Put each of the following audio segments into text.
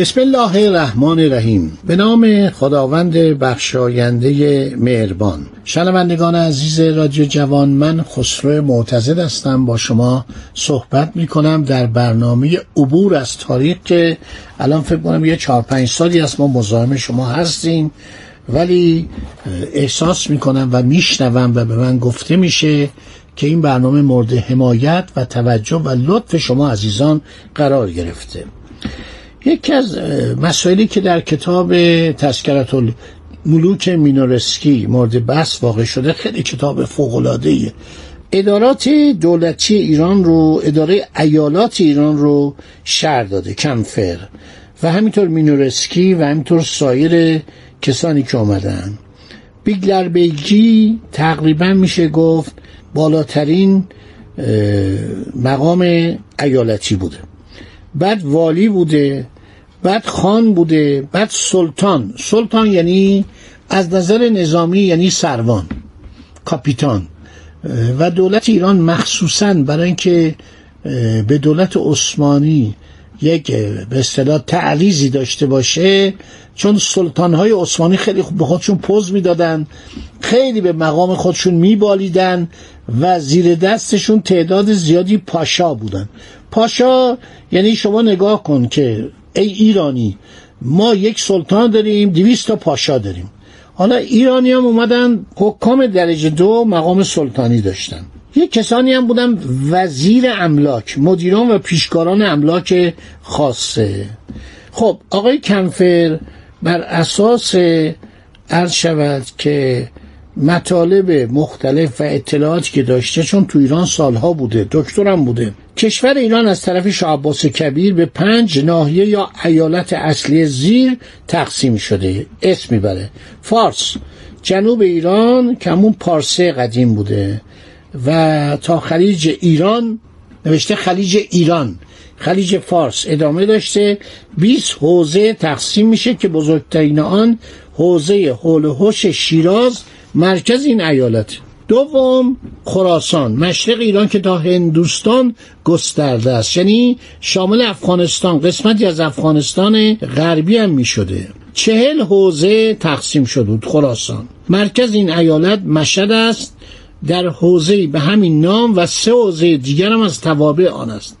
بسم الله الرحمن الرحیم. به نام خداوند بخشاینده مهربان. شنوندگان عزیز رادیو جوان من خسرو معتزد هستم. با شما صحبت می کنم در برنامه عبور از تاریخ که الان فکر کنم یه چهار پنج سالی از ما مزاحم شما هستیم. ولی احساس می کنم و میشنوم و به من گفته میشه که این برنامه مورد حمایت و توجه و لطف شما عزیزان قرار گرفته. یکی از مسائلی که در کتاب تذکرة الملوک مینورسکی مورد بحث واقع شده خیلی کتاب فوق‌العاده‌ایه ادارات دولتی ایران رو اداره ایالات ایران رو شرح داده کمپفر و همینطور مینورسکی و همینطور سایر کسانی که آمدن. بیگلر بیگی تقریبا میشه گفت بالاترین مقام ایالتی بوده. بعد والی بوده بعد خان بوده بعد سلطان. سلطان یعنی از نظر نظامی یعنی سروان کاپیتان. و دولت ایران مخصوصا برای اینکه به دولت عثمانی یک به اصطلاح تعریضی داشته باشه چون سلطان های عثمانی خیلی به خودشون پوز می‌دادن خیلی به مقام خودشون میبالیدن و زیر دستشون تعداد زیادی پاشا بودن. پاشا یعنی شما نگاه کن که ای ایرانی ما یک سلطان داریم دویست تا پاشا داریم. حالا ایرانی هم اومدن حکام درجه دو مقام سلطانی داشتن. یک کسانی هم بودن وزیر املاک مدیران و پیشکاران املاک خاصه. خب آقای کنفر بر اساس عرض شود که مطالب مختلف و اطلاعاتی که داشته چون تو ایران سالها بوده دکترم بوده کشور ایران از طرف شاه کبیر به پنج ناحیه یا ایالت اصلی زیر تقسیم شده اسم می‌بره. فارس جنوب ایران که همون پارسه قدیم بوده. و تا خلیج ایران نوشته خلیج ایران. خلیج فارس ادامه داشته. 20 حوزه تقسیم میشه که بزرگترین آن حوزه حول شیراز مرکز این ایالت. دوم خراسان مشرق ایران که تا هندوستان گسترده است. یعنی شامل افغانستان قسمتی از افغانستان غربی هم می شده چهل حوزه تقسیم شده بود خراسان. مرکز این ایالت مشهد است. در حوزه به همین نام و سه حوزه دیگر هم از توابع آن است.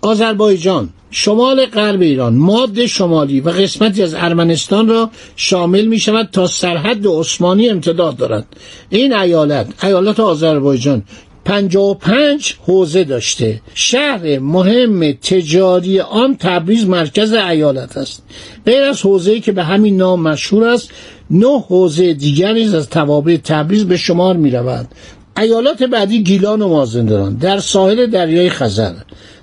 آذربایجان شمال غرب ایران ماد شمالی و قسمتی از ارمنستان را شامل می شود تا سرحد عثمانی امتداد دارد. این ایالت ایالت آذربایجان و پنج حوزه داشته. شهر مهم تجاری آن تبریز مرکز ایالت است. غیر از حوزه‌ای که به همین نام مشهور است نه حوزه دیگری از توابع تبریز به شمار می رود ایالات بعدی گیلان و مازندران در ساحل دریای خزر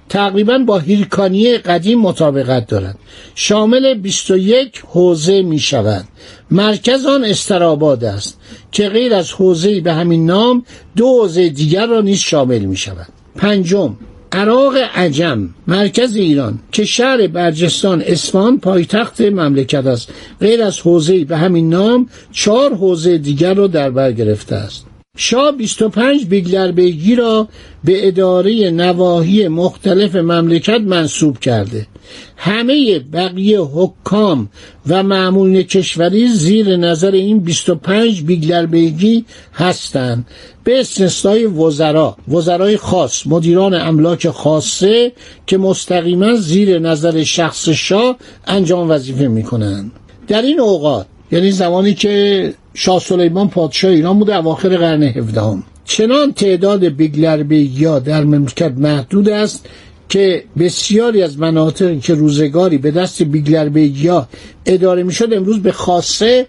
تقریبا با هیرکانی قدیم مطابقت دارد شامل 21 حوزه می شود مرکز آن استراباد است که غیر از حوزه به همین نام دو حوزه دیگر را نیز شامل می شود پنجم عراق عجم مرکز ایران که شهر برجستان اسفان پایتخت مملکت است. غیر از حوزه به همین نام چهار حوزه دیگر را در بر گرفته است. شاه 25 بیگلر بیگی را به اداره نواحی مختلف مملکت منصوب کرده. همه بقیه حکام و معمولین کشوری زیر نظر این 25 بیگلر بیگی هستند. به استثنای وزرا وزرای خاص مدیران املاک خاصه که مستقیما زیر نظر شخص شاه انجام وظیفه می کنند در این اوقات یعنی زمانی که شاه سلیمان پادشاه ایران بوده اواخر قرن هفدهم. چنان تعداد بیگلر بیگیا در مملکت محدود است که بسیاری از مناطق که روزگاری به دست بیگلر بیگیا اداره می‌شد امروز به خاصه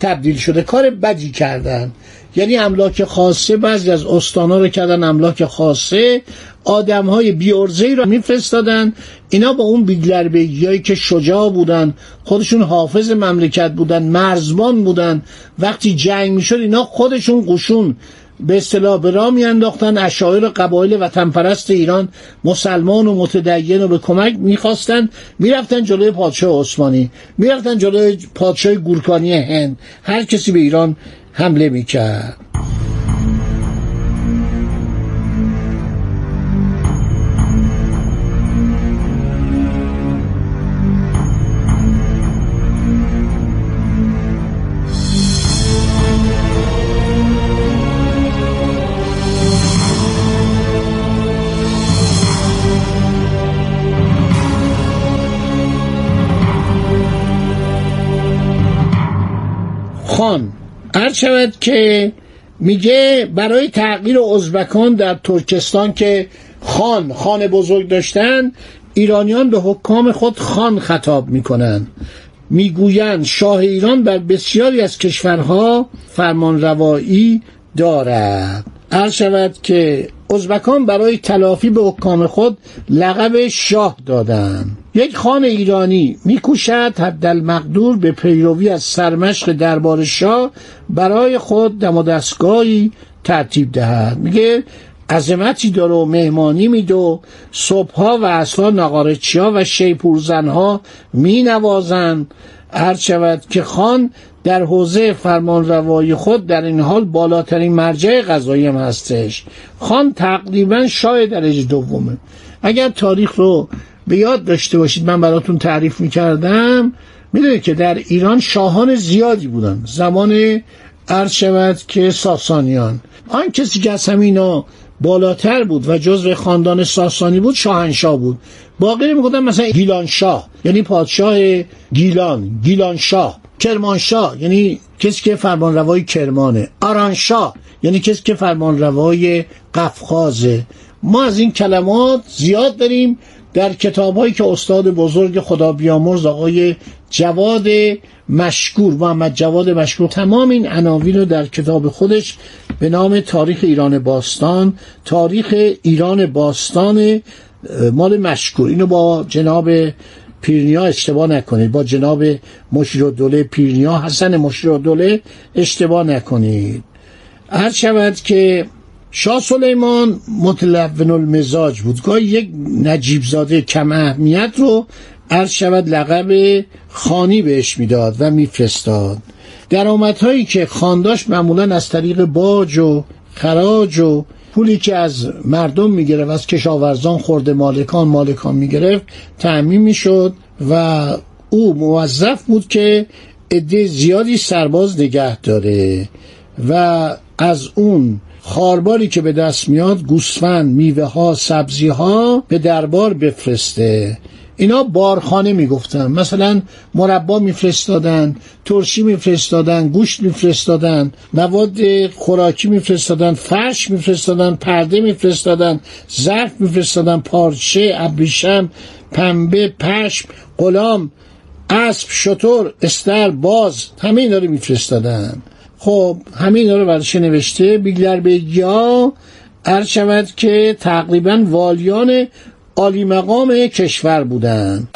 تبدیل شده. کار بدی کردن. یعنی املاک خاصه بعضی از استانا رو کردن املاک خاصه. آدم های بیارزه رو میفرستادن. اینا با اون بیگلربگی که شجاع بودن خودشون حافظ مملکت بودن مرزبان بودن. وقتی جنگ می‌شد اینا خودشون قشون به اصطلاح به راه میانداختن اشاعر قبایل وطن پرست ایران مسلمان و متدین و به کمک می‌خواستن. می‌رفتن جلوی پادشاه عثمانی می‌رفتن جلوی پادشاه گورکانی هند. هر کسی به ایران حمله می‌کرد. خان هر شود که میگه برای تغییر ازبکان در ترکستان که خان خان بزرگ داشتن ایرانیان به حکام خود خان خطاب می‌کنند. می‌گویند شاه ایران بر بسیاری از کشورها فرمان روایی دارد. هر شود که ازبکان برای تلافی به حکام خود لقب شاه دادند یک خان ایرانی میکوشد حد المقدور به پیروی از سرمشق دربار شاه برای خود دم و دستگاهی ترتیب دهد. میگه عظمتی داره و مهمانی میده و صبحها و اصلا نقارچی ها و شیپورزن ها می نوازن هر شود که خان در حوزه فرمان روایی خود در این حال بالاترین مرجع قضایی هم هستش. خان تقریبا شاه درجه دومه. اگر تاریخ رو به یاد داشته باشید من براتون تعریف می‌کردم می‌دونید که در ایران شاهان زیادی بودن. زمان عرض شود که ساسانیان. آن کسی که از همینا بالاتر بود و جزو خاندان ساسانی بود شاهنشاه بود. باقی می‌گفتن مثلا گیلان شاه یعنی پادشاه گیلان گیلان شاه کرمانشاه یعنی کسی که فرمان روای کرمانه. آرانشاه یعنی کسی که فرمان روای قفقازه. ما از این کلمات زیاد داریم در کتاب هایی که استاد بزرگ خدا بیامرز آقای جواد مشکور محمد جواد مشکور. تمام این عناوین رو در کتاب خودش به نام تاریخ ایران باستان تاریخ ایران باستان مال مشکور. اینو با جناب پیرنیا اشتباه نکنید. با جناب مشیر دوله پیرنیا حسن مشیر دوله اشتباه نکنید. هر شود که شاه سلیمان متلون المزاج بود. گاهی یک نجیب زاده کم اهمیت رو عرض شود لقب خانی بهش می‌داد و میفرستاد. درآمدهایی که خانداش معمولا از طریق باج و خراج و پولی که از مردم می‌گرفت از کشاورزان خورده مالکان مالکان می‌گرفت تعمین می‌شد و او موظف بود که عده زیادی سرباز نگه داره و از اون خارباری که به دست میاد گوسفند میوه ها سبزی ها به دربار بفرسته. اینا بارخانه می‌گفتن. مثلا مربا میفرستادن ترشی میفرستادن گوشت میفرستادن مواد خوراکی میفرستادن فرش میفرستادن پرده میفرستادن ظرف میفرستادن پارچه ابریشم پنبه پشم غلام اسب شطور استر باز همه اینا رو میفرستادن. خب همین رو برش نوشته. بیگلر بیگیا عرض شود که تقریبا والیان عالی مقام کشور بودند.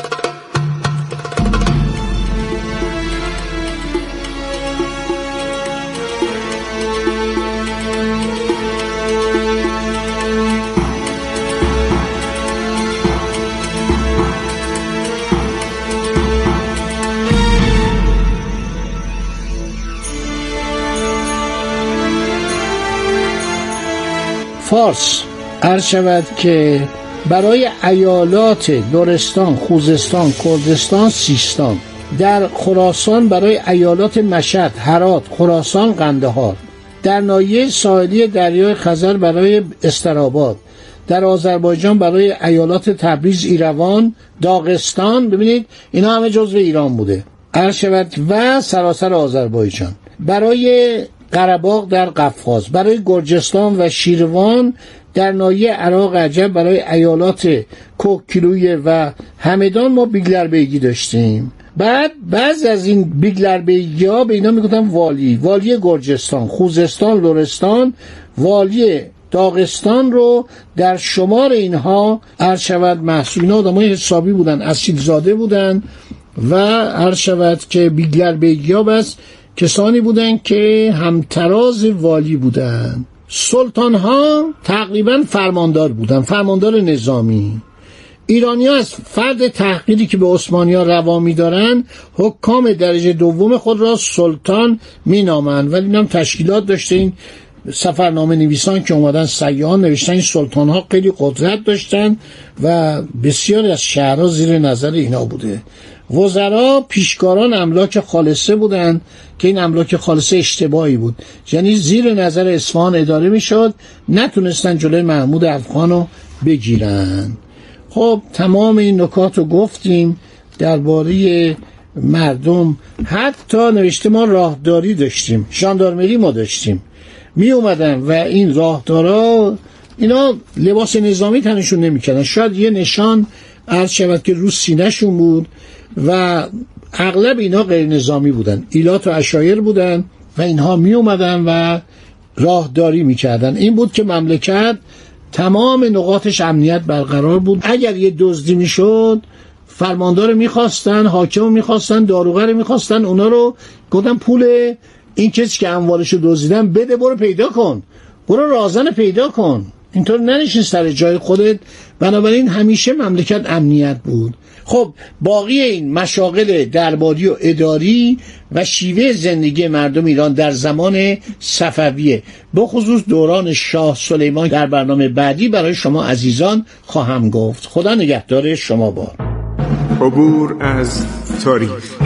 فارس. عرض شود که برای ایالات دورستان، خوزستان، کردستان، سیستان. در خراسان برای ایالات مشهد، هرات، خراسان، قندهار. در نایه ساحلی دریای خزر برای استراباد. در آذربایجان برای ایالات تبریز، ایروان، داغستان. ببینید اینا همه جزو ایران بوده. شود و سراسر آذربایجان. برای قرباق در قفقاز برای گرجستان و شیروان در نایه عراق عجب برای ایالات کوکیلویه و همدان ما بیگلر بیگی داشتیم. بعد بعض از این بیگلربیگی ها به اینا می‌گفتن والی. والی گرجستان خوزستان لورستان والی داغستان رو در شمار اینها عرض شود محسوب اینا آدمای حسابی بودن اصیل زاده بودن و عرض شود که بیگلر بیگیا بس کسانی بودن که همتراز والی بودن. سلطان ها تقریبا فرماندار بودن فرماندار نظامی. ایرانی ها از فرد تحقیری که به عثمانی ها روا دارن حکام درجه دوم خود را سلطان مینامند. ولی هم تشکیلات داشته این سفرنامه نویسان که اومدن سیاهان نوشتن این سلطان ها خیلی قدرت داشتن و بسیاری از شهرها زیر نظر اینا بوده. وزرا پیشکاران املاک خالصه بودند که این املاک خالصه اشتباهی بود. یعنی زیر نظر اصفهان اداره می‌شد نتونستن جلوی محمود افغان رو بگیرن. خب تمام این نکات رو گفتیم درباره مردم. حتی نوشته ما راهداری داشتیم شاندارمری ما داشتیم. می اومدن و این راهدارا اینا لباس نظامی تنشون نمی‌کردن. شاید یه نشان عرض شود که رو سینهشون بود و اغلب اینا غیر نظامی بودن. ایلات و اشایر بودن و اینها می اومدن و راهداری می‌کردن این بود که مملکت تمام نقاطش امنیت برقرار بود. اگر یه دزدی می‌شد فرماندار می‌خواستن حاکم می‌خواستن داروغر می‌خواستن اونا رو گفتن پول این کسی که اموالش رو دزدیدن بده برو پیدا کن. برو رازن پیدا کن. اینطور ننشین سر جای خودت. بنابراین همیشه مملکت امنیت بود. خب باقی این مشاغل درباری و اداری و شیوه زندگی مردم ایران در زمان صفویه. بخصوص دوران شاه سلیمان در برنامه بعدی برای شما عزیزان خواهم گفت. خدا نگهدار شما بار عبور از تاریخ.